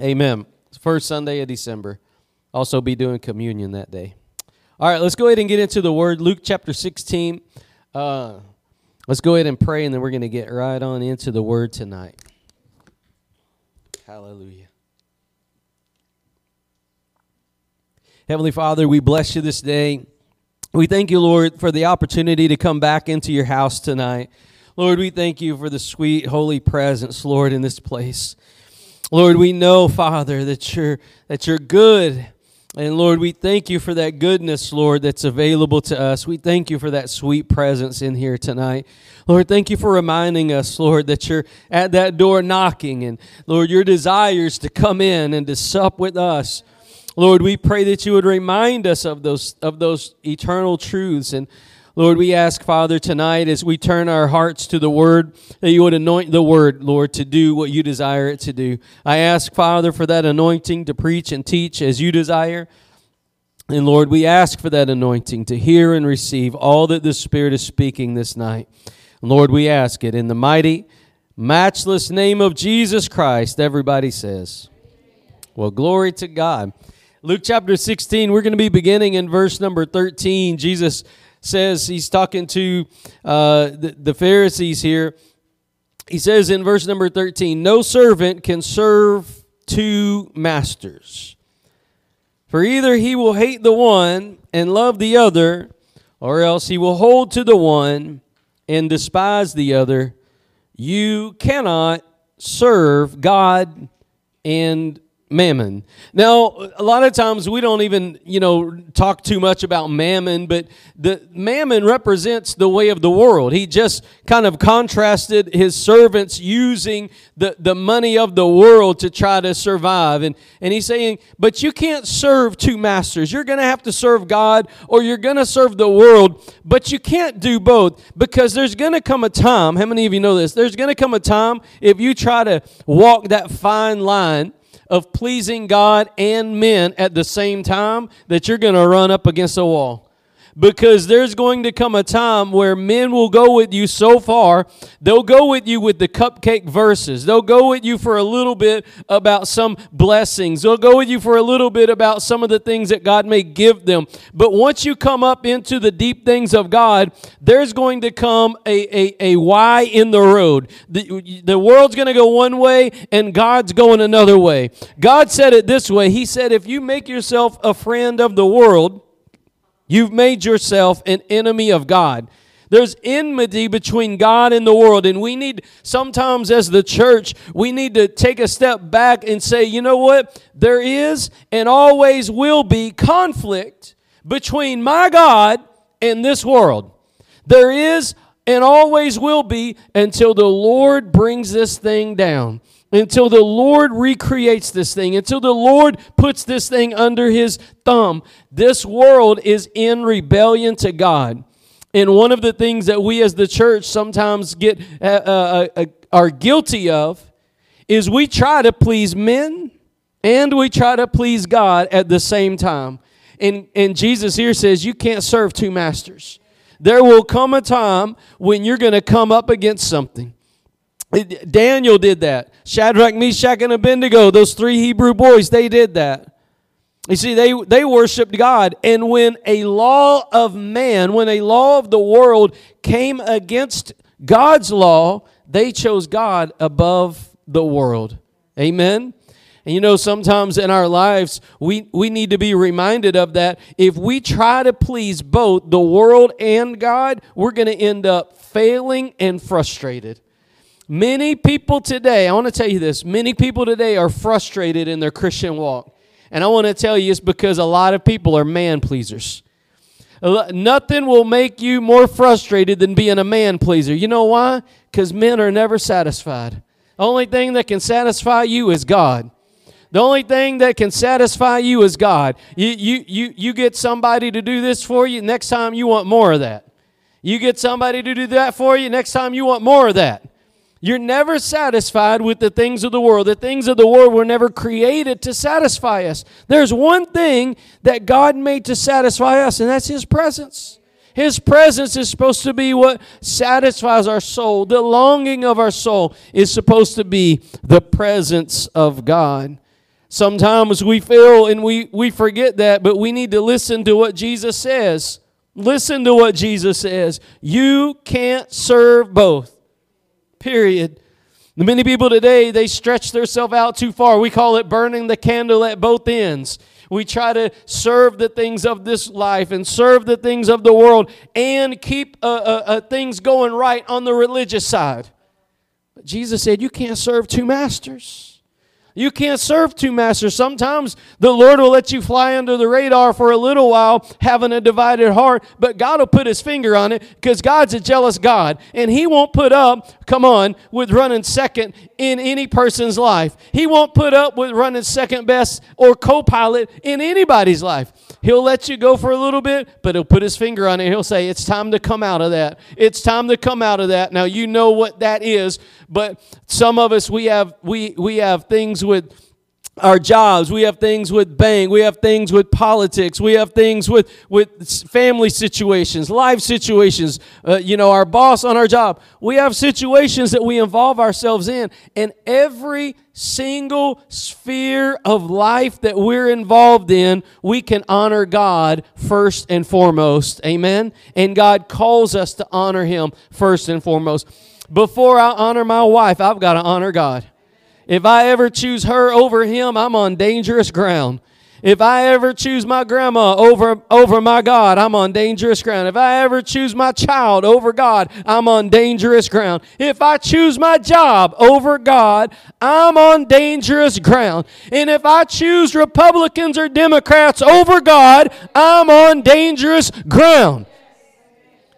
Amen. First Sunday of December. Also be doing communion that day. All right, let's go ahead and get into the word. Luke chapter 16. Uh, let's go ahead and pray, and then we're going to get right on into the word tonight. Hallelujah. Heavenly Father, we bless you this day. We thank you, Lord, for the opportunity to come back into your house tonight. Lord, we thank you for the sweet, holy presence, Lord, in this place. Lord, we know, Father, that you're that you're good. And Lord, we thank you for that goodness, Lord, that's available to us. We thank you for that sweet presence in here tonight. Lord, thank you for reminding us, Lord, that you're at that door knocking. And Lord, your desires to come in and to sup with us. Lord, we pray that you would remind us of those of those eternal truths and Lord, we ask, Father, tonight as we turn our hearts to the Word, that you would anoint the Word, Lord, to do what you desire it to do. I ask, Father, for that anointing to preach and teach as you desire. And Lord, we ask for that anointing to hear and receive all that the Spirit is speaking this night. Lord, we ask it in the mighty, matchless name of Jesus Christ. Everybody says, Well, glory to God. Luke chapter 16, we're going to be beginning in verse number 13. Jesus says, he's talking to uh, the, the Pharisees here. He says in verse number 13, No servant can serve two masters. For either he will hate the one and love the other, or else he will hold to the one and despise the other. You cannot serve God and mammon. Now, a lot of times we don't even, you know, talk too much about mammon, but the mammon represents the way of the world. He just kind of contrasted his servants using the, the money of the world to try to survive. And, and he's saying, but you can't serve two masters. You're going to have to serve God or you're going to serve the world, but you can't do both because there's going to come a time, how many of you know this? There's going to come a time if you try to walk that fine line of pleasing God and men at the same time that you're going to run up against a wall because there's going to come a time where men will go with you so far, they'll go with you with the cupcake verses. They'll go with you for a little bit about some blessings. They'll go with you for a little bit about some of the things that God may give them. But once you come up into the deep things of God, there's going to come a, a, a why in the road. The, the world's going to go one way and God's going another way. God said it this way He said, if you make yourself a friend of the world, You've made yourself an enemy of God. There's enmity between God and the world. And we need, sometimes as the church, we need to take a step back and say, you know what? There is and always will be conflict between my God and this world. There is and always will be until the Lord brings this thing down until the Lord recreates this thing, until the Lord puts this thing under his thumb. This world is in rebellion to God. And one of the things that we as the church sometimes get uh, uh, uh, are guilty of is we try to please men and we try to please God at the same time. And, and Jesus here says you can't serve two masters. There will come a time when you're going to come up against something. Daniel did that. Shadrach, Meshach, and Abednego, those three Hebrew boys, they did that. You see, they, they worshiped God. And when a law of man, when a law of the world came against God's law, they chose God above the world. Amen? And you know, sometimes in our lives, we, we need to be reminded of that. If we try to please both the world and God, we're going to end up failing and frustrated. Many people today, I want to tell you this, many people today are frustrated in their Christian walk. And I want to tell you it's because a lot of people are man pleasers. Nothing will make you more frustrated than being a man pleaser. You know why? Because men are never satisfied. The only thing that can satisfy you is God. The only thing that can satisfy you is God. You, you, you, you get somebody to do this for you, next time you want more of that. You get somebody to do that for you, next time you want more of that. You're never satisfied with the things of the world. The things of the world were never created to satisfy us. There's one thing that God made to satisfy us, and that's His presence. His presence is supposed to be what satisfies our soul. The longing of our soul is supposed to be the presence of God. Sometimes we feel and we, we forget that, but we need to listen to what Jesus says. Listen to what Jesus says. You can't serve both. Period. The many people today, they stretch themselves out too far. We call it burning the candle at both ends. We try to serve the things of this life and serve the things of the world and keep uh, uh, uh, things going right on the religious side. But Jesus said, You can't serve two masters. You can't serve two masters. Sometimes the Lord will let you fly under the radar for a little while, having a divided heart, but God will put his finger on it because God's a jealous God. And he won't put up, come on, with running second in any person's life. He won't put up with running second best or co pilot in anybody's life. He'll let you go for a little bit, but he'll put his finger on it. He'll say, It's time to come out of that. It's time to come out of that. Now, you know what that is, but some of us, we have, we, we have things with our jobs. We have things with bank. We have things with politics. We have things with with family situations life situations uh, you know our boss on our job. We have situations that we involve ourselves in and every single sphere of life that we're involved in we can honor god first and foremost. Amen? And god calls us to honor him first and foremost. Before i honor my wife i've got to honor god if I ever choose her over him, I'm on dangerous ground. If I ever choose my grandma over, over my God, I'm on dangerous ground. If I ever choose my child over God, I'm on dangerous ground. If I choose my job over God, I'm on dangerous ground. And if I choose Republicans or Democrats over God, I'm on dangerous ground.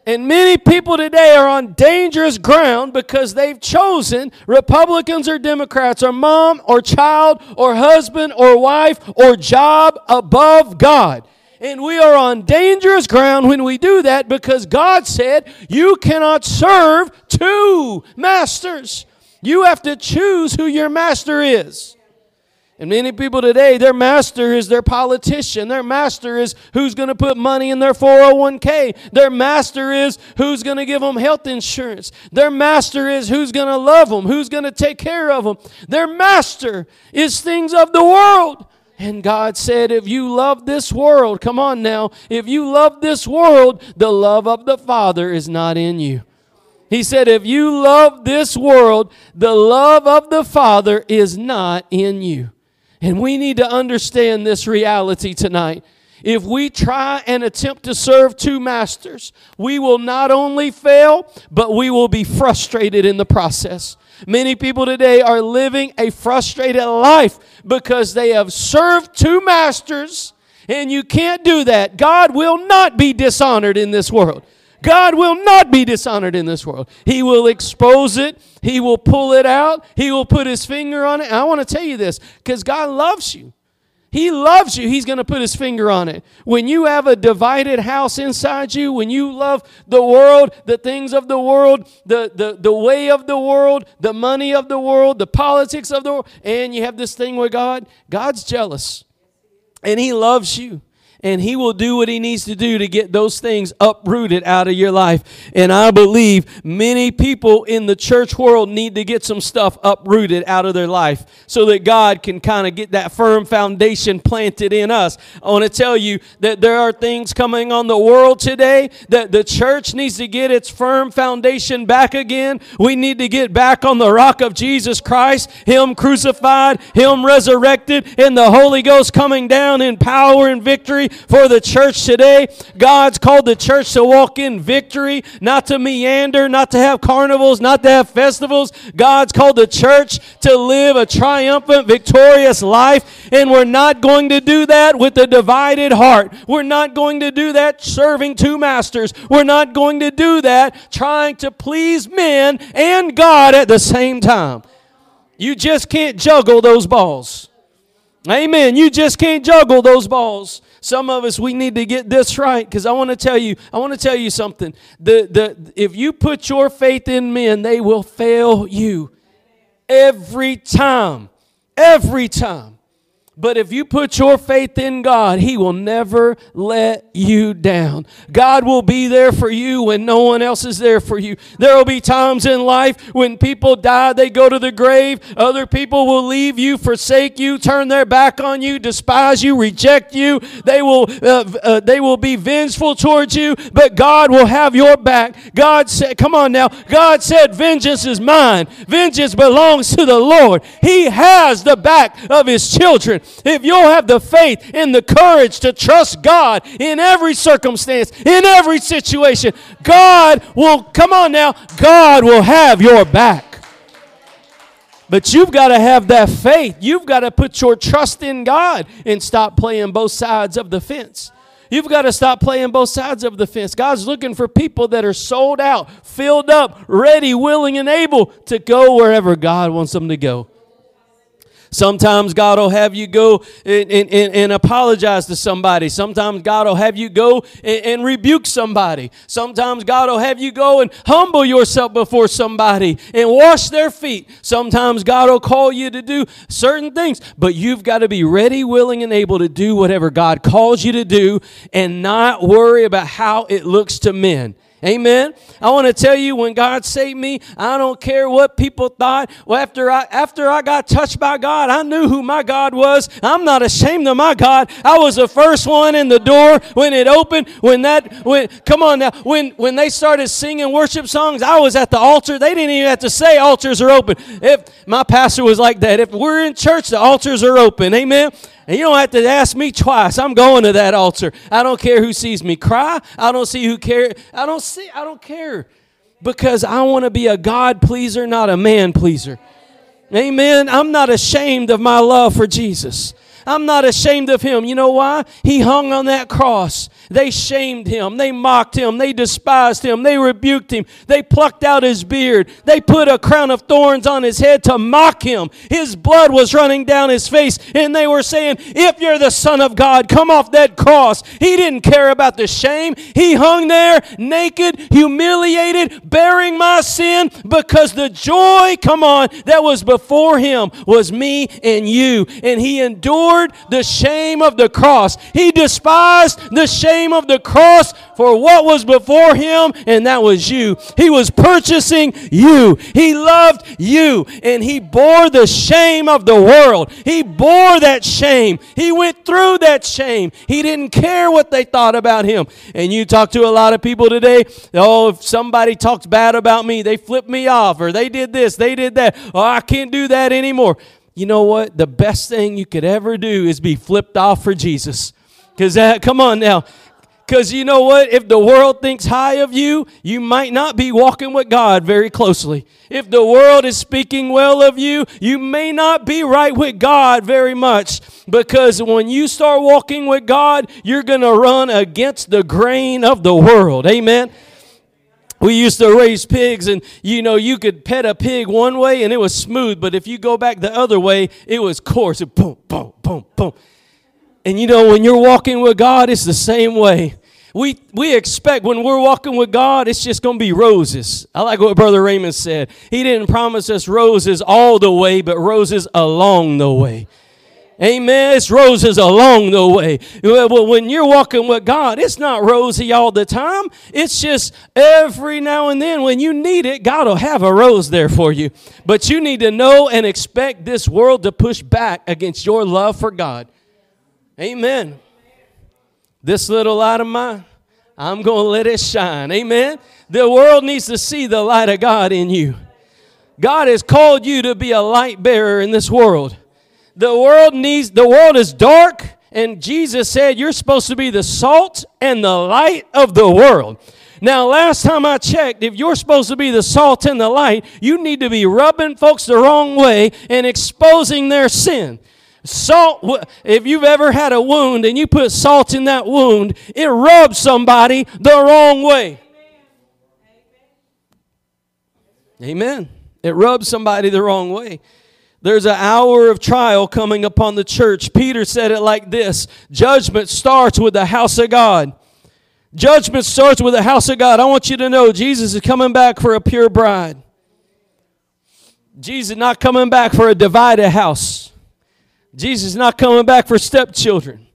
And many people today are on dangerous ground because they've chosen Republicans or Democrats or mom or child or husband or wife or job above God. And we are on dangerous ground when we do that because God said you cannot serve two masters. You have to choose who your master is. And many people today, their master is their politician. Their master is who's going to put money in their 401k. Their master is who's going to give them health insurance. Their master is who's going to love them, who's going to take care of them. Their master is things of the world. And God said, if you love this world, come on now, if you love this world, the love of the Father is not in you. He said, if you love this world, the love of the Father is not in you. And we need to understand this reality tonight. If we try and attempt to serve two masters, we will not only fail, but we will be frustrated in the process. Many people today are living a frustrated life because they have served two masters, and you can't do that. God will not be dishonored in this world. God will not be dishonored in this world. He will expose it, He will pull it out, He will put His finger on it. And I want to tell you this because God loves you. He loves you. He's going to put his finger on it. When you have a divided house inside you, when you love the world, the things of the world, the, the, the way of the world, the money of the world, the politics of the world, and you have this thing with God, God's jealous. And he loves you and he will do what he needs to do to get those things uprooted out of your life. And I believe many people in the church world need to get some stuff uprooted out of their life so that God can kind of get that firm foundation planted in us. I want to tell you that there are things coming on the world today that the church needs to get its firm foundation back again. We need to get back on the rock of Jesus Christ, him crucified, him resurrected, and the Holy Ghost coming down in power and victory for the church today. God's called the church to walk in victory, not to meander, not to have carnivals, not to have festivals. God's called the church to live a triumphant, victorious life, and we're not going to do that with a divided heart. We're not going to do that serving two masters. We're not going to do that trying to please men and God at the same time. You just can't juggle those balls. Amen. You just can't juggle those balls. Some of us we need to get this right because I want to tell you, I want to tell you something. The the if you put your faith in men, they will fail you every time. Every time. But if you put your faith in God, He will never let you down. God will be there for you when no one else is there for you. There will be times in life when people die, they go to the grave. Other people will leave you, forsake you, turn their back on you, despise you, reject you. They will, uh, uh, they will be vengeful towards you, but God will have your back. God said, come on now, God said, vengeance is mine. Vengeance belongs to the Lord. He has the back of His children if you'll have the faith and the courage to trust God in every circumstance, in every situation, God will, come on now, God will have your back. But you've got to have that faith. You've got to put your trust in God and stop playing both sides of the fence. You've got to stop playing both sides of the fence. God's looking for people that are sold out, filled up, ready, willing, and able to go wherever God wants them to go. Sometimes God will have you go and, and, and, apologize to somebody. Sometimes God will have you go and, and, rebuke somebody. Sometimes God will have you go and humble yourself before somebody and wash their feet. Sometimes God will call you to do certain things, but you've got to be ready, willing, and able to do whatever God calls you to do and not worry about how it looks to men. Amen. I want to tell you when God saved me, I don't care what people thought. Well, after I after I got touched by God, I knew who my God was. I'm not ashamed of my God. I was the first one in the door when it opened. When that when come on now, when when they started singing worship songs, I was at the altar. They didn't even have to say altars are open. If my pastor was like that, if we're in church, the altars are open. Amen. And you don't have to ask me twice. I'm going to that altar. I don't care who sees me cry. I don't see who care. I don't see. I don't care because I want to be a God pleaser, not a man pleaser. Amen. I'm not ashamed of my love for Jesus. I'm not ashamed of him. You know why? He hung on that cross. They shamed him. They mocked him. They despised him. They rebuked him. They plucked out his beard. They put a crown of thorns on his head to mock him. His blood was running down his face. And they were saying, If you're the Son of God, come off that cross. He didn't care about the shame. He hung there naked, humiliated, bearing my sin because the joy, come on, that was before him was me and you. And he endured the shame of the cross. He despised the shame shame of the cross for what was before him, and that was you. He was purchasing you. He loved you, and he bore the shame of the world. He bore that shame. He went through that shame. He didn't care what they thought about him. And you talk to a lot of people today, oh, if somebody talks bad about me, they flip me off, or they did this, they did that. Oh, I can't do that anymore you know what? The best thing you could ever do is be flipped off for Jesus. Because that, come on now. Because you know what? If the world thinks high of you, you might not be walking with God very closely. If the world is speaking well of you, you may not be right with God very much. Because when you start walking with God, you're going to run against the grain of the world. Amen we used to raise pigs and you know you could pet a pig one way and it was smooth but if you go back the other way it was coarse It boom boom boom boom and you know, when you're walking with God, it's the same way. We, we expect when we're walking with God, it's just going to be roses. I like what Brother Raymond said. He didn't promise us roses all the way, but roses along the way. Amen. It's roses along the way. Well, when you're walking with God, it's not rosy all the time. It's just every now and then when you need it, God will have a rose there for you. But you need to know and expect this world to push back against your love for God. Amen. This little light of mine, I'm going to let it shine. Amen. The world needs to see the light of God in you. God has called you to be a light bearer in this world. The world needs, the world is dark, and Jesus said you're supposed to be the salt and the light of the world. Now, last time I checked, if you're supposed to be the salt and the light, you need to be rubbing folks the wrong way and exposing their sin. Salt, if you've ever had a wound and you put salt in that wound, it rubs somebody the wrong way. Amen. It rubs somebody the wrong way. There's an hour of trial coming upon the church. Peter said it like this Judgment starts with the house of God. Judgment starts with the house of God. I want you to know Jesus is coming back for a pure bride. Jesus is not coming back for a divided house. Jesus is not coming back for stepchildren.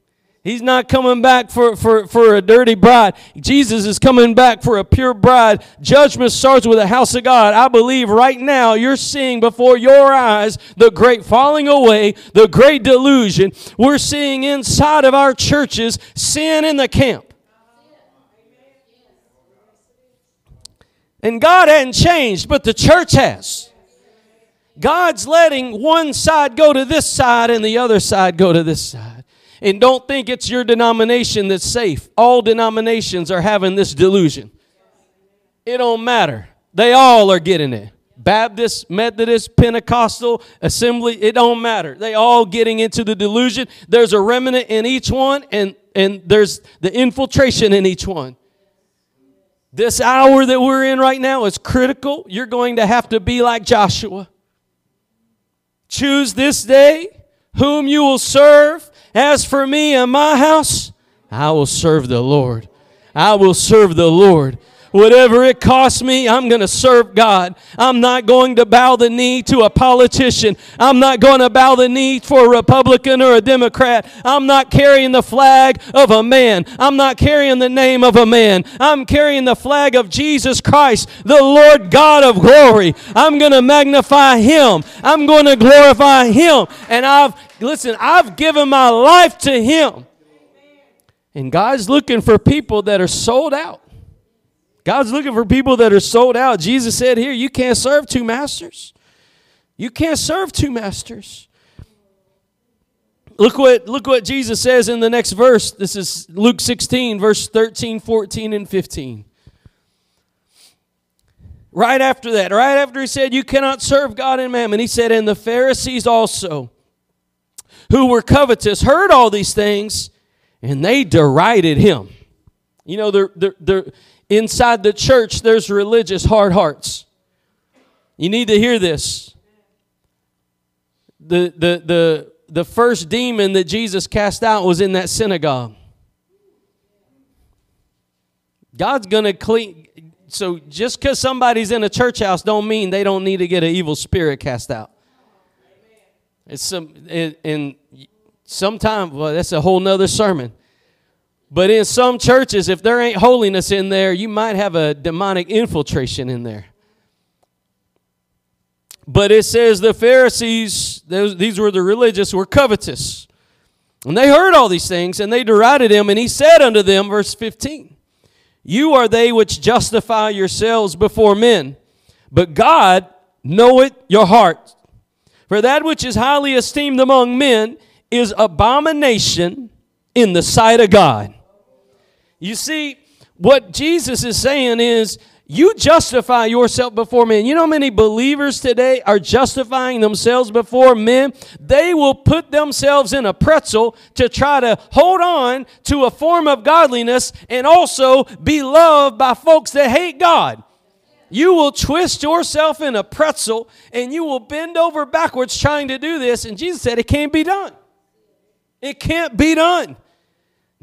He's not coming back for, for, for a dirty bride. Jesus is coming back for a pure bride. Judgment starts with the house of God. I believe right now you're seeing before your eyes the great falling away, the great delusion. We're seeing inside of our churches sin in the camp. And God hadn't changed, but the church has. God's letting one side go to this side and the other side go to this side. And don't think it's your denomination that's safe. All denominations are having this delusion. It don't matter. They all are getting it. Baptist, Methodist, Pentecostal, Assembly, it don't matter. They all getting into the delusion. There's a remnant in each one and and there's the infiltration in each one. This hour that we're in right now is critical. You're going to have to be like Joshua. Choose this day whom you will serve as for me and my house, I will serve the Lord. I will serve the Lord. Whatever it costs me, I'm going to serve God. I'm not going to bow the knee to a politician. I'm not going to bow the knee for a Republican or a Democrat. I'm not carrying the flag of a man. I'm not carrying the name of a man. I'm carrying the flag of Jesus Christ, the Lord God of glory. I'm going to magnify Him. I'm going to glorify Him. And I've Listen, I've given my life to Him. And God's looking for people that are sold out. God's looking for people that are sold out. Jesus said here, you can't serve two masters. You can't serve two masters. Look what, look what Jesus says in the next verse. This is Luke 16, verse 13, 14, and 15. Right after that, right after he said, You cannot serve God and mammon, he said, And the Pharisees also who were covetous heard all these things and they derided him. You know, they're, they're, they're, inside the church, there's religious hard hearts. You need to hear this. The, the, the, the first demon that Jesus cast out was in that synagogue. God's going to clean. So just because somebody's in a church house don't mean they don't need to get an evil spirit cast out. It's some in, in sometime. Well, that's a whole nother sermon. But in some churches, if there ain't holiness in there, you might have a demonic infiltration in there. But it says the Pharisees, those, these were the religious, were covetous. And they heard all these things, and they derided him. And he said unto them, verse 15, You are they which justify yourselves before men, but God knoweth your heart. For that which is highly esteemed among men is abomination in the sight of God. You see, what Jesus is saying is, you justify yourself before men. You know how many believers today are justifying themselves before men? They will put themselves in a pretzel to try to hold on to a form of godliness and also be loved by folks that hate God you will twist yourself in a pretzel and you will bend over backwards trying to do this. And Jesus said, It can't be done. It can't be done.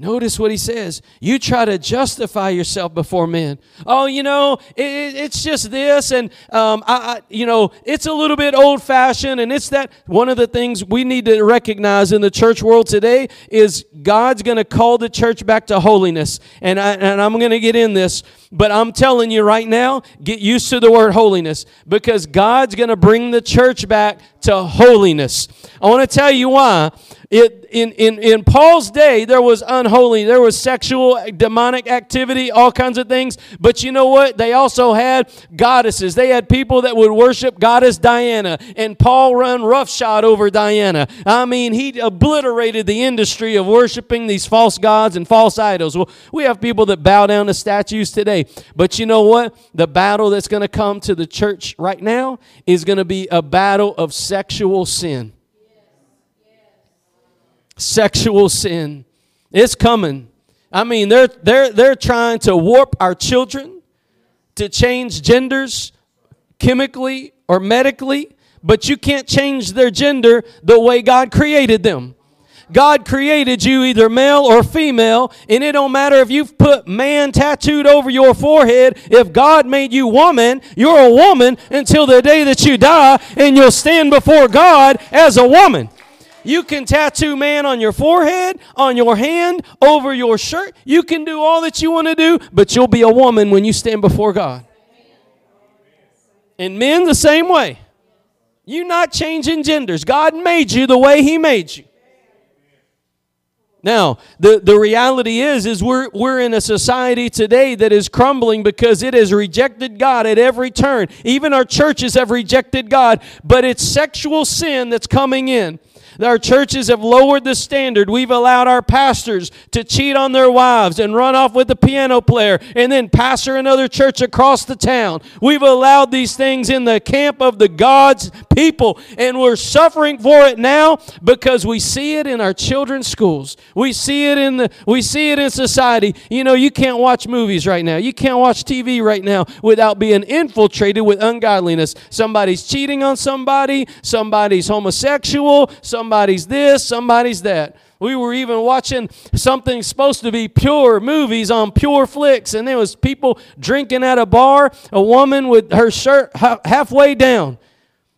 Notice what he says. You try to justify yourself before men. Oh, you know, it, it's just this, and um, I, I, you know, it's a little bit old fashioned, and it's that. One of the things we need to recognize in the church world today is God's going to call the church back to holiness, and I, and I'm going to get in this, but I'm telling you right now, get used to the word holiness because God's going to bring the church back to holiness. I want to tell you why it, in, in, in Paul's day, there was unholy, there was sexual, demonic activity, all kinds of things. But you know what? They also had goddesses. They had people that would worship goddess Diana. And Paul run roughshod over Diana. I mean, he obliterated the industry of worshiping these false gods and false idols. Well, we have people that bow down to statues today. But you know what? The battle that's going to come to the church right now is going to be a battle of sexual sin sexual sin. It's coming. I mean, they're, they're, they're trying to warp our children to change genders chemically or medically, but you can't change their gender the way God created them. God created you either male or female, and it don't matter if you've put man tattooed over your forehead. If God made you woman, you're a woman until the day that you die, and you'll stand before God as a woman. You can tattoo man on your forehead, on your hand, over your shirt. You can do all that you want to do, but you'll be a woman when you stand before God. And men, the same way. You're not changing genders. God made you the way He made you. Now, the, the reality is, is we're, we're in a society today that is crumbling because it has rejected God at every turn. Even our churches have rejected God, but it's sexual sin that's coming in. Our churches have lowered the standard. We've allowed our pastors to cheat on their wives and run off with the piano player and then pastor another church across the town. We've allowed these things in the camp of the God's people, and we're suffering for it now because we see it in our children's schools. We see it in the we see it in society. You know, you can't watch movies right now. You can't watch TV right now without being infiltrated with ungodliness. Somebody's cheating on somebody, somebody's homosexual, somebody somebody's this, somebody's that. We were even watching something supposed to be pure movies on Pure Flix, and there was people drinking at a bar, a woman with her shirt halfway down.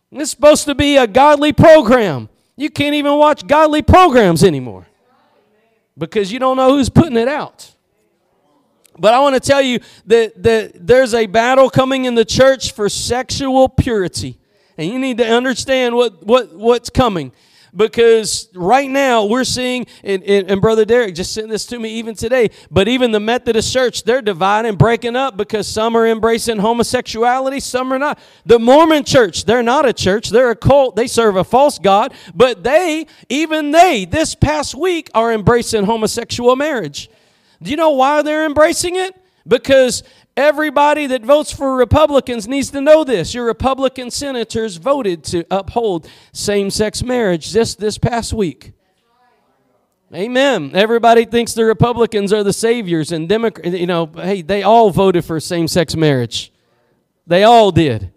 It's supposed to be a godly program. You can't even watch godly programs anymore because you don't know who's putting it out. But I want to tell you that, that there's a battle coming in the church for sexual purity. And you need to understand what, what, what's coming because right now we're seeing, and, and, and, Brother Derek just sent this to me even today, but even the Methodist Church, they're dividing, breaking up because some are embracing homosexuality, some are not. The Mormon Church, they're not a church, they're a cult, they serve a false God, but they, even they, this past week are embracing homosexual marriage. Do you know why they're embracing it? Because Everybody that votes for Republicans needs to know this. Your Republican senators voted to uphold same sex marriage just this past week. Amen. Everybody thinks the Republicans are the saviors and Democrats, you know, hey, they all voted for same sex marriage. They all did.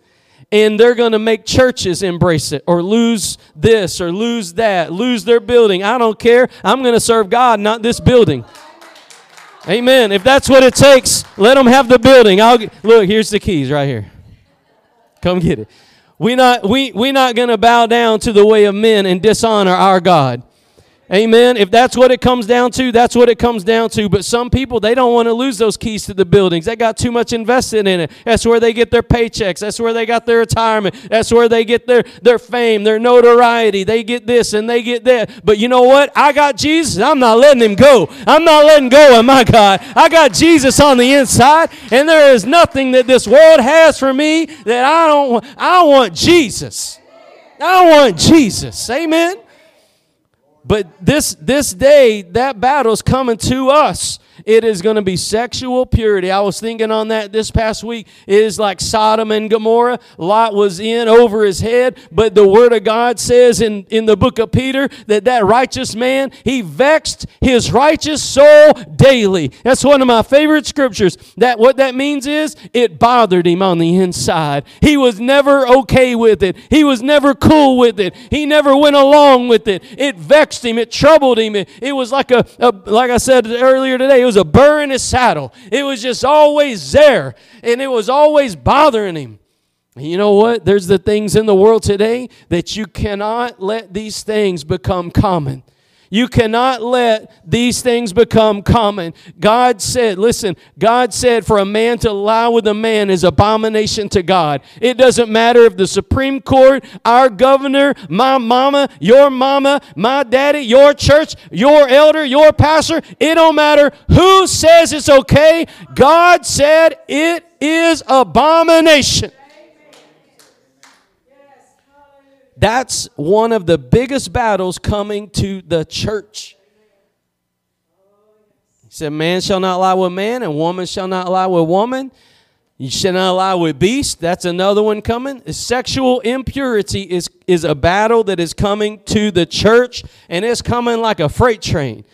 And they're going to make churches embrace it or lose this or lose that, lose their building. I don't care. I'm going to serve God, not this building. Amen. If that's what it takes, let them have the building. I'll look. Here's the keys right here. Come get it. We not we we not gonna bow down to the way of men and dishonor our God. Amen. If that's what it comes down to, that's what it comes down to. But some people, they don't want to lose those keys to the buildings. They got too much invested in it. That's where they get their paychecks. That's where they got their retirement. That's where they get their, their fame, their notoriety. They get this and they get that. But you know what? I got Jesus. I'm not letting him go. I'm not letting go of my God. I got Jesus on the inside, and there is nothing that this world has for me that I don't want. I want Jesus. I want Jesus. Amen. But this this day, that battle's coming to us. It is going to be sexual purity. I was thinking on that this past week. It is like Sodom and Gomorrah. Lot was in over his head, but the word of God says in, in the book of Peter that that righteous man, he vexed his righteous soul daily. That's one of my favorite scriptures. That what that means is it bothered him on the inside. He was never okay with it. He was never cool with it. He never went along with it. It vexed him. It troubled him. It, it was like a, a like I said earlier today, it was a burr in his saddle. It was just always there, and it was always bothering him. You know what? There's the things in the world today that you cannot let these things become common. You cannot let these things become common. God said, listen, God said for a man to lie with a man is abomination to God. It doesn't matter if the Supreme Court, our governor, my mama, your mama, my daddy, your church, your elder, your pastor, it don't matter who says it's okay. God said it is abomination. That's one of the biggest battles coming to the church. He said, Man shall not lie with man, and woman shall not lie with woman. You shall not lie with beast. That's another one coming. Sexual impurity is, is a battle that is coming to the church, and it's coming like a freight train.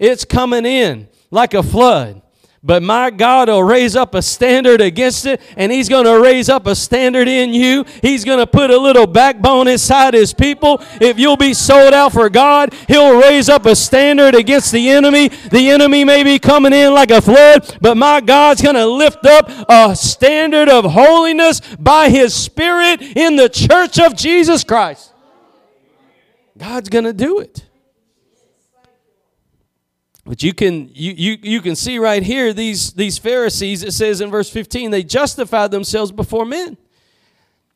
It's coming in like a flood. But my God will raise up a standard against it, and He's going to raise up a standard in you. He's going to put a little backbone inside His people. If you'll be sold out for God, He'll raise up a standard against the enemy. The enemy may be coming in like a flood, but my God's going to lift up a standard of holiness by His Spirit in the church of Jesus Christ. God's going to do it. But you can you, you you can see right here these these Pharisees it says in verse 15 they justified themselves before men.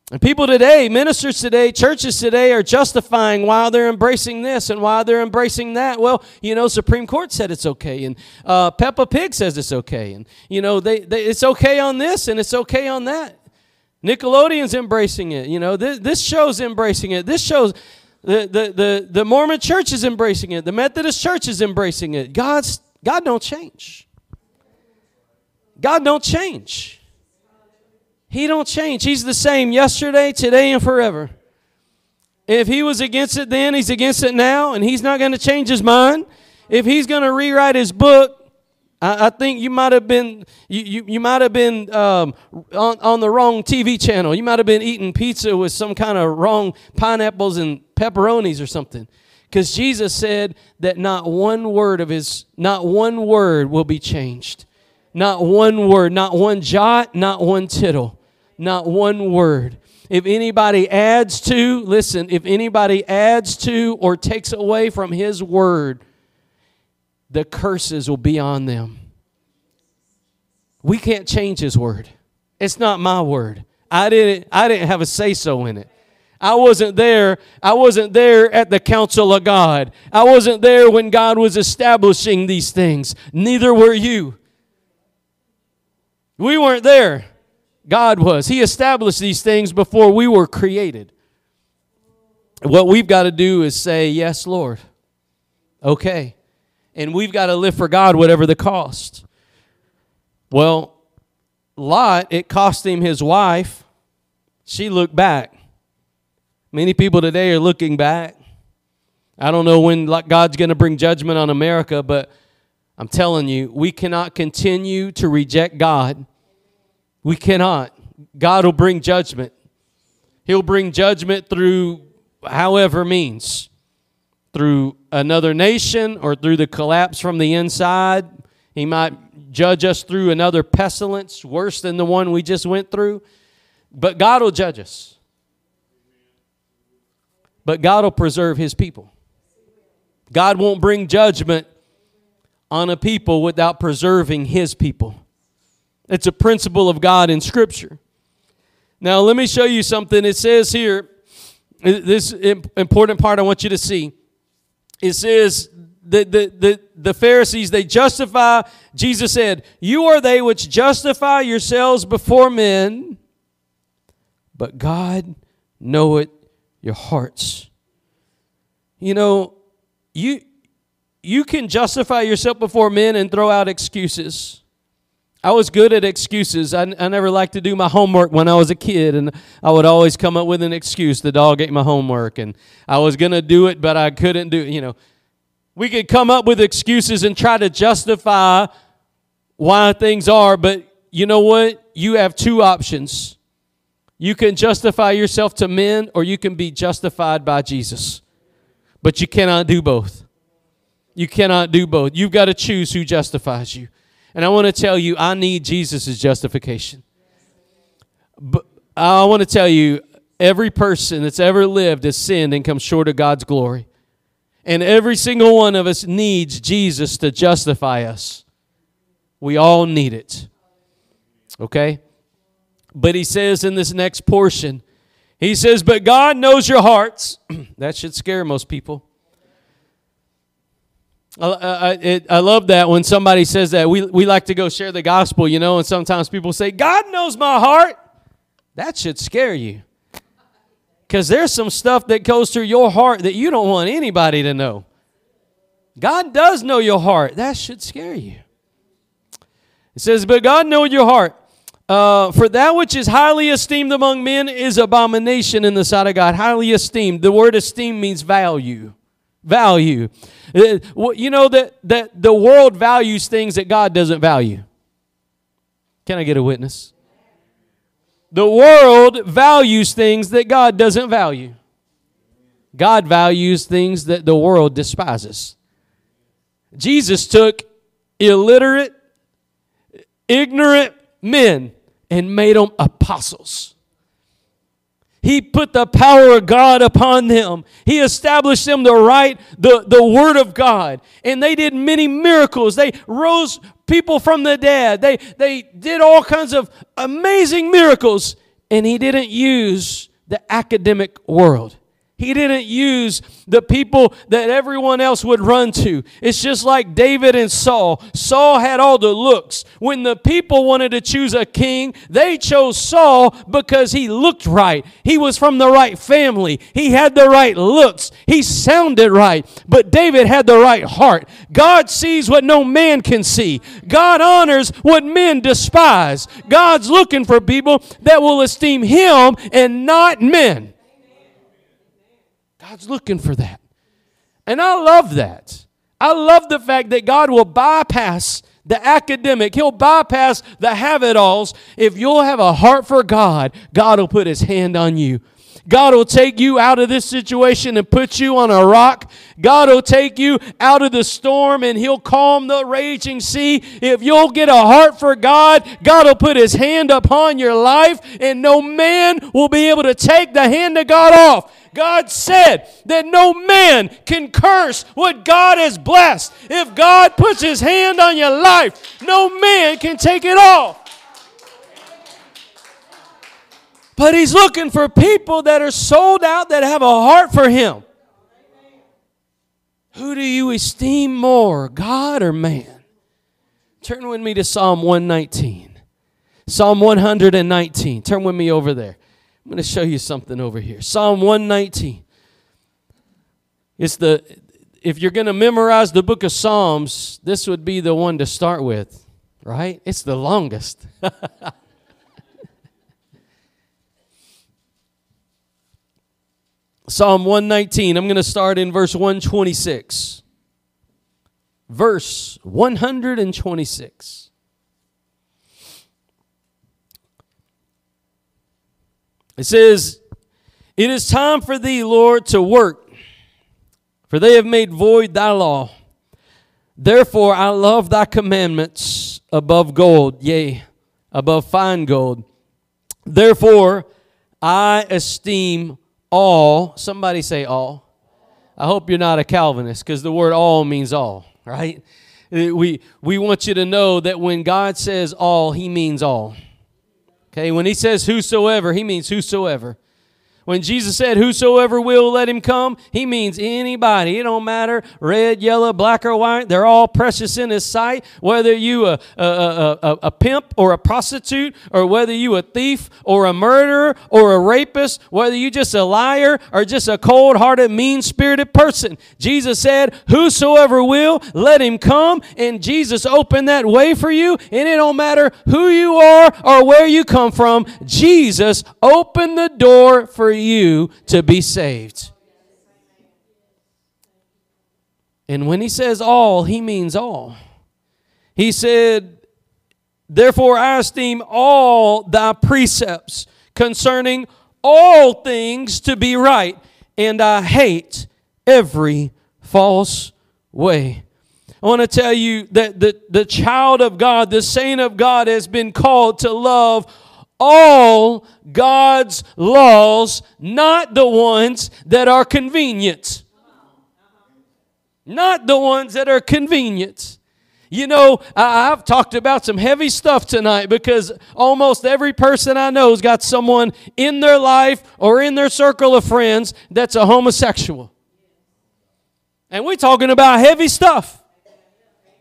And people today, ministers today, churches today are justifying why they're embracing this and why they're embracing that. Well, you know, Supreme Court said it's okay, and uh, Peppa Pig says it's okay, and you know, they, they it's okay on this and it's okay on that. Nickelodeon's embracing it. You know, this show's embracing it. This show's the, the, the, the Mormon church is embracing it. The Methodist church is embracing it. God's God don't change. God don't change. He don't change. He's the same yesterday, today, and forever. If he was against it then, he's against it now, and he's not going to change his mind. If he's going to rewrite his book, I, I, think you might have been you, you, you might have been um, on, on the wrong TV channel. You might have been eating pizza with some kind of wrong pineapples and pepperonis or something. Because Jesus said that not one word of his, not one word will be changed. Not one word, not one jot, not one tittle. Not one word. If anybody adds to, listen, if anybody adds to or takes away from his word, the curses will be on them. We can't change his word. It's not my word. I didn't I didn't have a say so in it. I wasn't there. I wasn't there at the council of God. I wasn't there when God was establishing these things. Neither were you. We weren't there. God was. He established these things before we were created. What we've got to do is say, Yes, Lord. Okay. And we've got to live for God, whatever the cost. Well, Lot, it cost him his wife. She looked back. Many people today are looking back. I don't know when God's going to bring judgment on America, but I'm telling you, we cannot continue to reject God we cannot. God will bring judgment. He'll bring judgment through however means through another nation or through the collapse from the inside. He might judge us through another pestilence worse than the one we just went through. But God will judge us. But God will preserve his people. God won't bring judgment on a people without preserving his people. It's a principle of God in Scripture. Now, let me show you something. It says here, this important part I want you to see. It says the, the, the, the Pharisees, they justify, Jesus said, You are they which justify yourselves before men, but God knoweth your hearts. You know, you, you can justify yourself before men and throw out excuses. I was good at excuses. I, I never liked to do my homework when I was a kid, and I would always come up with an excuse. The dog ate my homework, and I was going to do it, but I couldn't do it. You know, we could come up with excuses and try to justify why things are, but you know what? You have two options. You can justify yourself to men, or you can be justified by Jesus. But you cannot do both. You cannot do both. You've got to choose who justifies you. And I want to tell you, I need Jesus' justification. But I want to tell you, every person that's ever lived has sinned and come short of God's glory. And every single one of us needs Jesus to justify us. We all need it. Okay? But he says in this next portion, he says, But God knows your hearts. that should scare most people. I, it, I love that when somebody says that. We, we like to go share the gospel, you know, and sometimes people say, God knows my heart. That should scare you. Because there's some stuff that goes through your heart that you don't want anybody to know. God does know your heart. That should scare you. It says, But God knows your heart. Uh, for that which is highly esteemed among men is abomination in the sight of God. Highly esteemed. The word esteem means value value. Uh, you know that, that the world values things that God doesn't value. Can I get a witness? The world values things that God doesn't value. God values things that the world despises. Jesus took illiterate, ignorant men and made them apostles. He put the power of God upon them. He established them to write the, the Word of God. And they did many miracles. They rose people from the dead. They, they did all kinds of amazing miracles. And He didn't use the academic world. He didn't use the people that everyone else would run to. It's just like David and Saul. Saul had all the looks. When the people wanted to choose a king, they chose Saul because he looked right. He was from the right family. He had the right looks. He sounded right. But David had the right heart. God sees what no man can see. God honors what men despise. God's looking for people that will esteem him and not men. God's looking for that. And I love that. I love the fact that God will bypass the academic, He'll bypass the have it alls. If you'll have a heart for God, God will put His hand on you. God will take you out of this situation and put you on a rock. God will take you out of the storm and He'll calm the raging sea. If you'll get a heart for God, God will put His hand upon your life and no man will be able to take the hand of God off. God said that no man can curse what God has blessed. If God puts his hand on your life, no man can take it off. But he's looking for people that are sold out, that have a heart for him. Who do you esteem more, God or man? Turn with me to Psalm 119. Psalm 119. Turn with me over there. I'm going to show you something over here. Psalm 119. It's the if you're going to memorize the book of Psalms, this would be the one to start with, right? It's the longest. Psalm 119. I'm going to start in verse 126. Verse 126. It says, It is time for thee, Lord, to work, for they have made void thy law. Therefore I love thy commandments above gold, yea, above fine gold. Therefore I esteem all, somebody say all. I hope you're not a Calvinist because the word all means all, right? Eh, we, we want you to know that when God says all, he means all. Okay, when he says whosoever, he means whosoever. When Jesus said, Whosoever will let him come, he means anybody. It don't matter, red, yellow, black, or white. They're all precious in his sight. Whether you a, a, a, a, pimp or a prostitute, or whether you a thief or a murderer or a rapist, whether you just a liar or just a cold-hearted, mean-spirited person. Jesus said, Whosoever will, let him come. And Jesus opened that way for you. And it don't matter who you are or where you come from. Jesus opened the door for you to be saved. And when he says all, he means all. He said, Therefore I esteem all thy precepts concerning all things to be right, and I hate every false way. I want to tell you that the, the child of God, the saint of God, has been called to love all God's laws, not the ones that are convenient. Not the ones that are convenient. You know, I've talked about some heavy stuff tonight because almost every person I know's got someone in their life or in their circle of friends that's a homosexual. And we're talking about heavy stuff.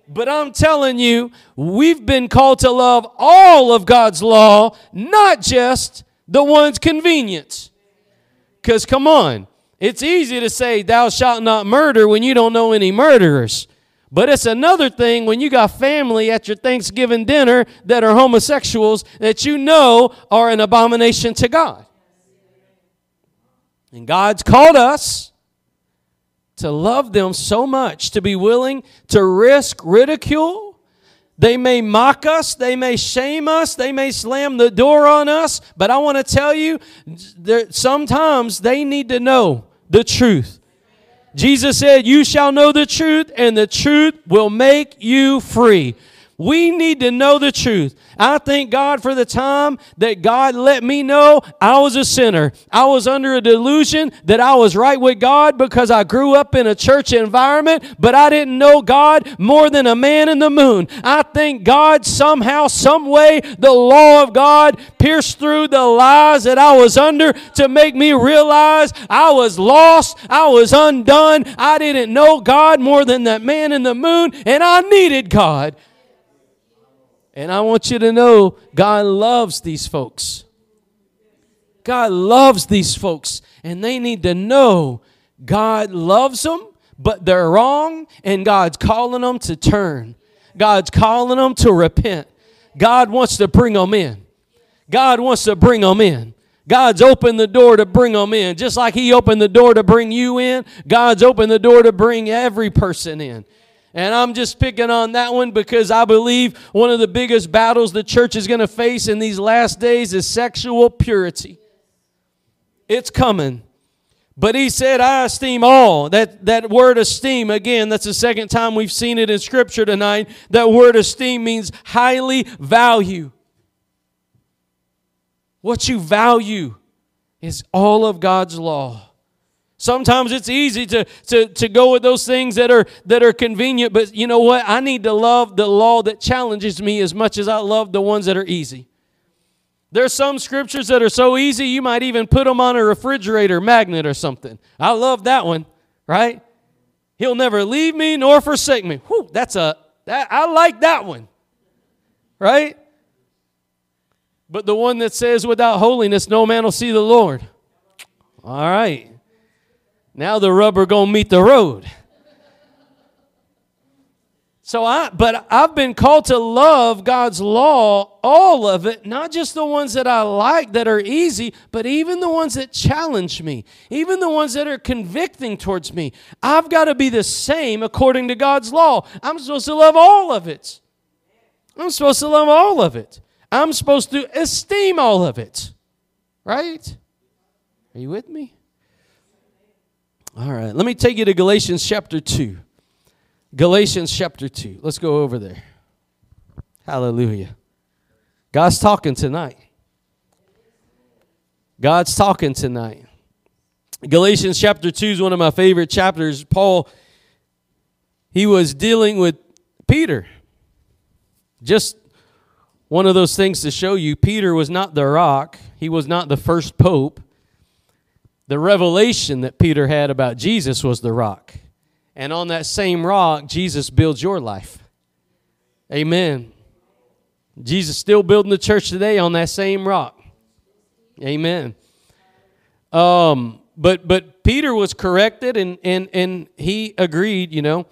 But I'm telling you, we've been called to love all of God's law, not just the ones convenient. Because come on, it's easy to say, Thou shalt not murder when you don't know any murderers. But it's another thing when you got family at your Thanksgiving dinner that are homosexuals that you know are an abomination to God. And God's called us to love them so much, to be willing to risk ridicule. They may mock us, they may shame us, they may slam the door on us, but I want to tell you, that sometimes they need to know the truth. Jesus said, You shall know the truth, and the truth will make you free. We need to know the truth. I thank God for the time that God let me know I was a sinner. I was under a delusion that I was right with God because I grew up in a church environment, but I didn't know God more than a man in the moon. I thank God somehow, some way, the law of God pierced through the lies that I was under to make me realize I was lost, I was undone, I didn't know God more than that man in the moon, and I needed God. And I want you to know God loves these folks. God loves these folks, and they need to know God loves them, but they're wrong, and God's calling them to turn. God's calling them to repent. God wants to bring them in. God wants to bring them in. God's opened the door to bring them in. Just like He opened the door to bring you in, God's opened the door to bring every person in. And I'm just picking on that one because I believe one of the biggest battles the church is going to face in these last days is sexual purity. It's coming. But he said, I esteem all. That, that word esteem, again, that's the second time we've seen it in Scripture tonight. That word esteem means highly value. What you value is all of God's law. Sometimes it's easy to, to, to go with those things that are, that are convenient, but you know what? I need to love the law that challenges me as much as I love the ones that are easy. There's some scriptures that are so easy, you might even put them on a refrigerator magnet or something. I love that one, right? He'll never leave me nor forsake me. Whew, that's a, that, I like that one, right? But the one that says, without holiness, no man will see the Lord. All right. Now the rubber gonna meet the road. So I but I've been called to love God's law, all of it, not just the ones that I like that are easy, but even the ones that challenge me, even the ones that are convicting towards me. I've got to be the same according to God's law. I'm supposed to love all of it. I'm supposed to love all of it. I'm supposed to esteem all of it. Right? Are you with me? All right, let me take you to Galatians chapter 2. Galatians chapter 2. Let's go over there. Hallelujah. God's talking tonight. God's talking tonight. Galatians chapter 2 is one of my favorite chapters. Paul, he was dealing with Peter. Just one of those things to show you Peter was not the rock, he was not the first pope. The revelation that Peter had about Jesus was the rock. And on that same rock, Jesus builds your life. Amen. Jesus still building the church today on that same rock. Amen. Um, but but Peter was corrected and and and he agreed, you know.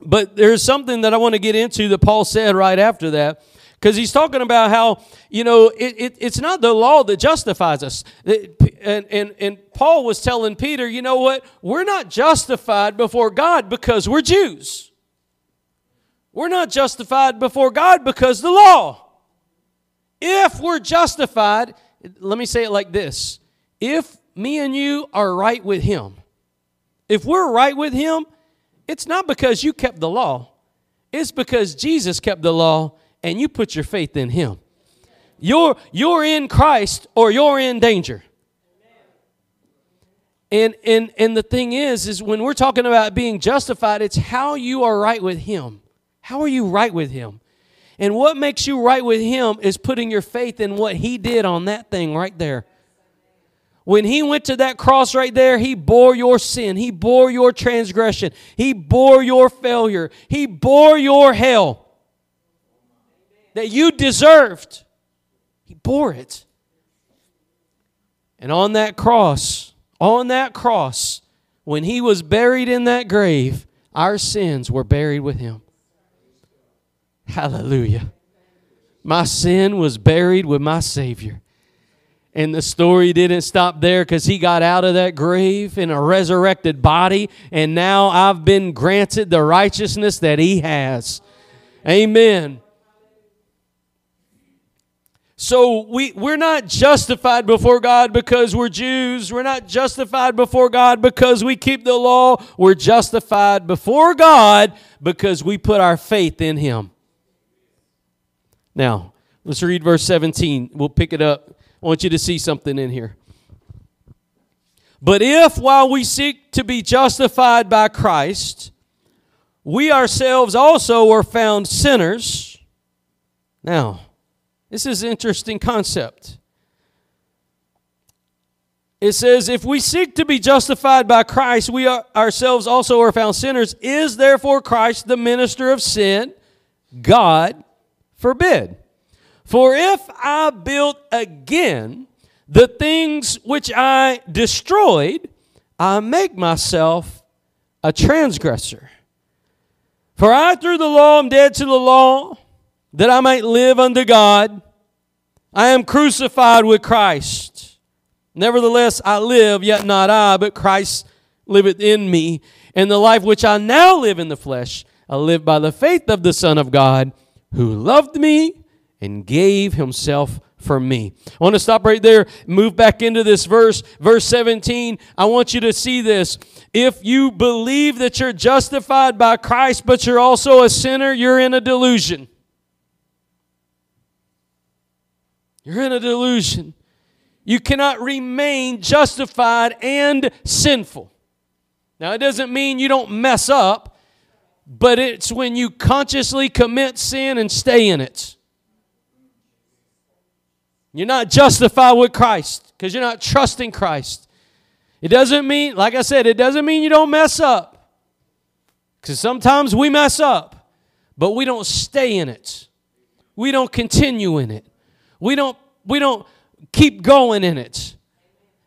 But there's something that I want to get into that Paul said right after that because he's talking about how you know it, it, it's not the law that justifies us. And, and, and paul was telling peter you know what? We're not justified before god because we're jews. We're not justified before god because the law. If we're justified let me say it like this. If me and you are right with him if we're right with him it's not because you kept the law. It's because jesus kept the law and you put your faith in him. You're, you're in Christ or you're in danger. And, and, and the thing is, is when we're talking about being justified, it's how you are right with him. How are you right with him? And what makes you right with him is putting your faith in what he did on that thing right there. When he went to that cross right there, he bore your sin. He bore your transgression. He bore your failure. He bore your hell that you deserved. He bore it. And on that cross, on that cross, when he was buried in that grave, our sins were buried with him. Hallelujah. My sin was buried with my Savior. And the story didn't stop there because he got out of that grave in a resurrected body, and now I've been granted the righteousness that he has. Amen. So we, we're not justified before God because we're Jews. We're not justified before God because we keep the law. We're justified before God because we put our faith in Him. Now, let's read verse 17. We'll pick it up. I want you to see something in here. But if while we seek to be justified by Christ, we ourselves also are found sinners. Now, this is an interesting concept. It says, if we seek to be justified by Christ, we ourselves also are found sinners. Is therefore Christ the minister of sin? God forbid. For if I build again the things which I destroyed, I make myself a transgressor. For I, through the law, am dead to the law, that I might live unto God. I am crucified with Christ. Nevertheless, I live, yet not I, but Christ liveth in me. And the life which I now live in the flesh, I live by the faith of the Son of God, who loved me and gave himself for me. I want to stop right there, move back into this verse, verse 17. I want you to see this. If you believe that you're justified by Christ, but you're also a sinner, you're in a delusion. You're in a delusion. You cannot remain justified and sinful. Now, it doesn't mean you don't mess up, but it's when you consciously commit sin and stay in it. You're not justified with Christ because you're not trusting Christ. It doesn't mean, like I said, it doesn't mean you don't mess up. Because sometimes we mess up, but we don't stay in it. We don't continue in it. We don't, we don't keep going in it.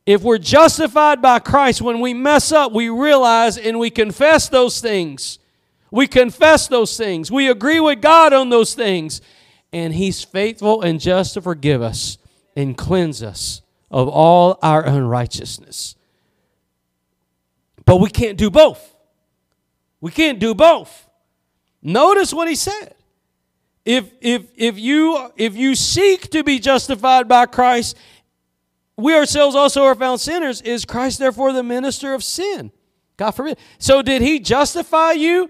If we're justified by Christ, when we mess up, we realize and we confess those things. We confess those things. We agree with God on those things and he's faithful and just to forgive us and cleanse us of all our unrighteousness. But we can't do both. We can't do both. Notice what he said. If if if you if you seek to be justified by Christ, we ourselves also are found sinners. Is Christ therefore the minister of sin? God forbid. So did he justify you?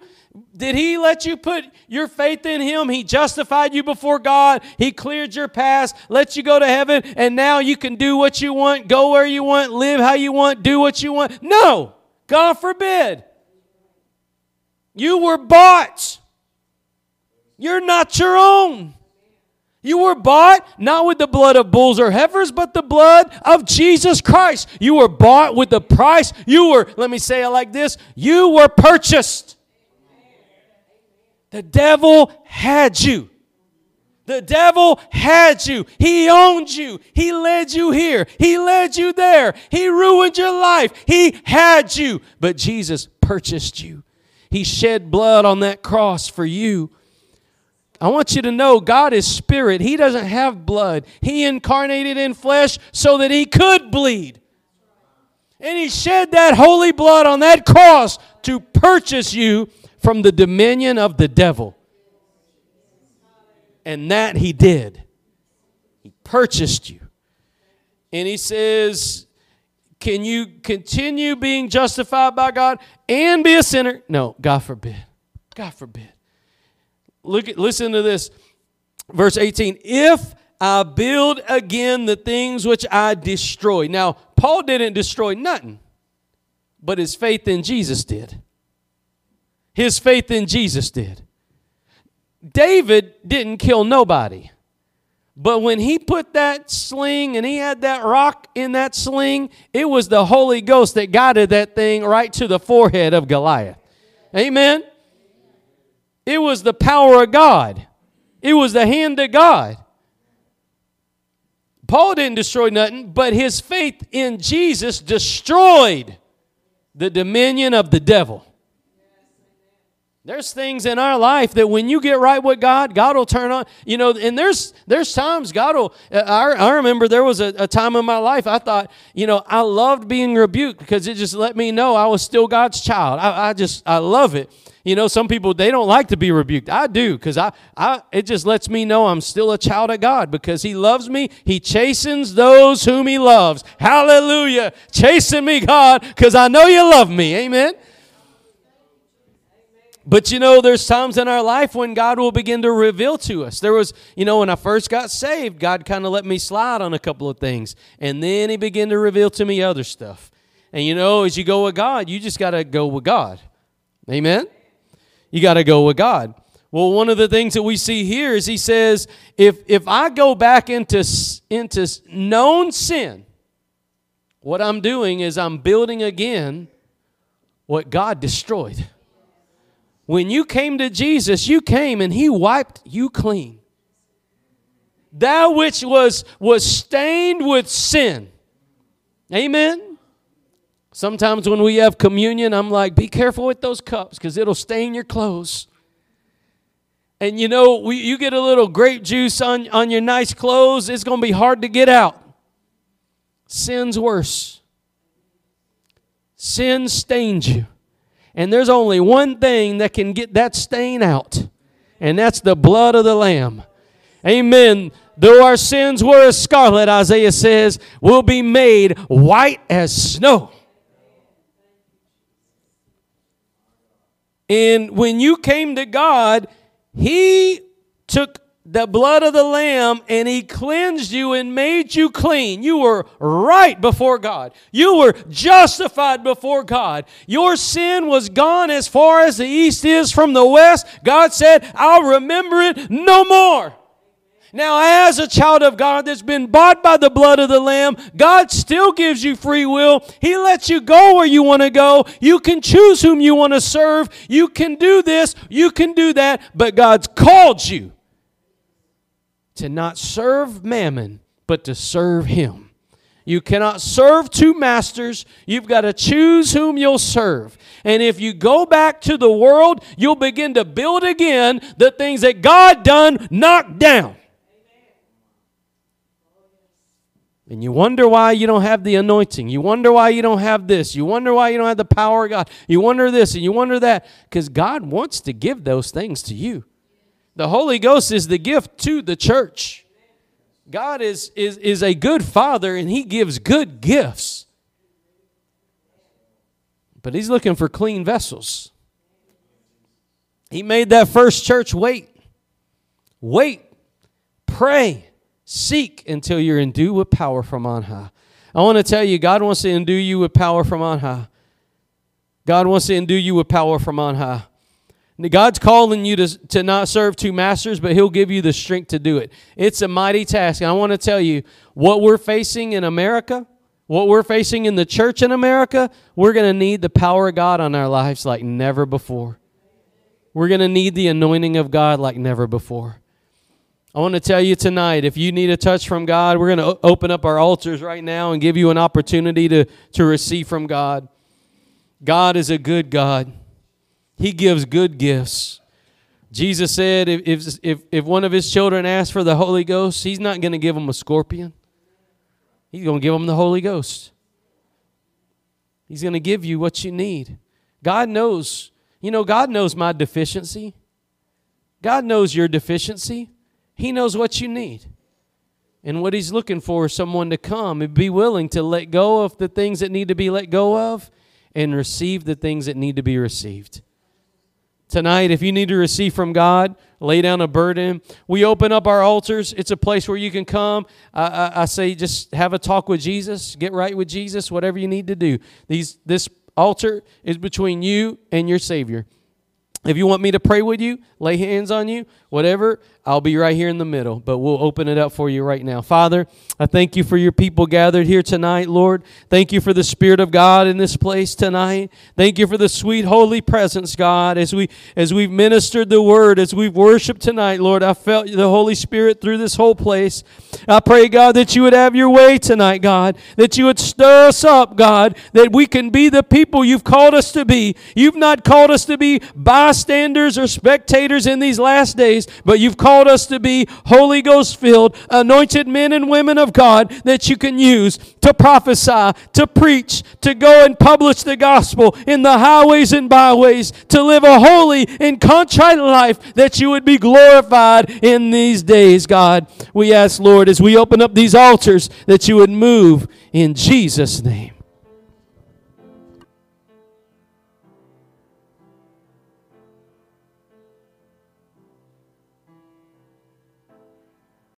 Did he let you put your faith in him? He justified you before God. He cleared your past, let you go to heaven, and now you can do what you want, go where you want, live how you want, do what you want. No, God forbid. You were bought. You're not your own. You were bought not with the blood of bulls or heifers, but the blood of Jesus Christ. You were bought with the price. You were, let me say it like this you were purchased. The devil had you. The devil had you. He owned you. He led you here. He led you there. He ruined your life. He had you. But Jesus purchased you. He shed blood on that cross for you. I want you to know God is spirit. He doesn't have blood. He incarnated in flesh so that he could bleed. And he shed that holy blood on that cross to purchase you from the dominion of the devil. And that he did. He purchased you. And he says, Can you continue being justified by God and be a sinner? No, God forbid. God forbid. Look at listen to this. Verse 18. If I build again the things which I destroy. Now, Paul didn't destroy nothing, but his faith in Jesus did. His faith in Jesus did. David didn't kill nobody. But when he put that sling and he had that rock in that sling, it was the Holy Ghost that guided that thing right to the forehead of Goliath. Amen. It was the power of God. It was the hand of God. Paul didn't destroy nothing, but his faith in Jesus destroyed the dominion of the devil. There's things in our life that when you get right with God, God will turn on. You know, and there's there's times God will. Uh, I, I remember there was a, a time in my life I thought, you know, I loved being rebuked because it just let me know I was still God's child. I, I just I love it. You know, some people they don't like to be rebuked. I do because I, I it just lets me know I'm still a child of God because He loves me. He chastens those whom He loves. Hallelujah! Chasten me, God, because I know You love me. Amen. But you know, there's times in our life when God will begin to reveal to us. There was, you know, when I first got saved, God kind of let me slide on a couple of things. And then He began to reveal to me other stuff. And you know, as you go with God, you just got to go with God. Amen? You got to go with God. Well, one of the things that we see here is He says, if, if I go back into, into known sin, what I'm doing is I'm building again what God destroyed. When you came to Jesus, you came and he wiped you clean. That which was was stained with sin. Amen. Sometimes when we have communion, I'm like, be careful with those cups because it'll stain your clothes. And you know, we, you get a little grape juice on, on your nice clothes, it's going to be hard to get out. Sin's worse. Sin stains you. And there's only one thing that can get that stain out, and that's the blood of the Lamb. Amen. Though our sins were as scarlet, Isaiah says, will be made white as snow. And when you came to God, He took the blood of the Lamb and He cleansed you and made you clean. You were right before God. You were justified before God. Your sin was gone as far as the east is from the west. God said, I'll remember it no more. Now, as a child of God that's been bought by the blood of the Lamb, God still gives you free will. He lets you go where you want to go. You can choose whom you want to serve. You can do this, you can do that, but God's called you to not serve mammon, but to serve him. You cannot serve two masters. You've got to choose whom you'll serve. And if you go back to the world, you'll begin to build again the things that God done knocked down. And you wonder why you don't have the anointing. You wonder why you don't have this. You wonder why you don't have the power of God. You wonder this and you wonder that. Because God wants to give those things to you. The Holy Ghost is the gift to the church. God is, is, is a good father and he gives good gifts. But he's looking for clean vessels. He made that first church wait. Wait. Pray. Seek until you're endued with power from on high. I want to tell you, God wants to endue you with power from on high. God wants to endue you with power from on high. God's calling you to, to not serve two masters, but He'll give you the strength to do it. It's a mighty task. And I want to tell you what we're facing in America, what we're facing in the church in America, we're going to need the power of God on our lives like never before. We're going to need the anointing of God like never before. I want to tell you tonight if you need a touch from God, we're going to open up our altars right now and give you an opportunity to, to receive from God. God is a good God. He gives good gifts. Jesus said if, if, if one of his children asks for the Holy Ghost, he's not going to give them a scorpion. He's going to give them the Holy Ghost. He's going to give you what you need. God knows. You know, God knows my deficiency. God knows your deficiency. He knows what you need. And what He's looking for is someone to come and be willing to let go of the things that need to be let go of and receive the things that need to be received. Tonight, if you need to receive from God, lay down a burden. We open up our altars. It's a place where you can come. I, I, I, say just have a talk with Jesus, get right with Jesus, whatever you need to do. These, this altar is between you and your Savior. If you want me to pray with you, lay hands on you, whatever, I'll be right here in the middle, but we'll open it up for you right now. Father, I thank you for your people gathered here tonight, Lord. Thank you for the Spirit of God in this place tonight. Thank you for the sweet holy presence, God, as we as we've ministered the word, as we've worshiped tonight, Lord. I felt the Holy Spirit through this whole place. I pray, God, that you would have your way tonight, God, that you would stir us up, God, that we can be the people you've called us to be. You've not called us to be bystanders or spectators in these last days, but you've called called us to be Holy Ghost filled, anointed men and women of God that you can use to prophesy, to preach, to go and publish the gospel in the highways and byways, to live a holy and contrite life that you would be glorified in these days, God. We ask, Lord, as we open up these altars, that you would move in Jesus' name.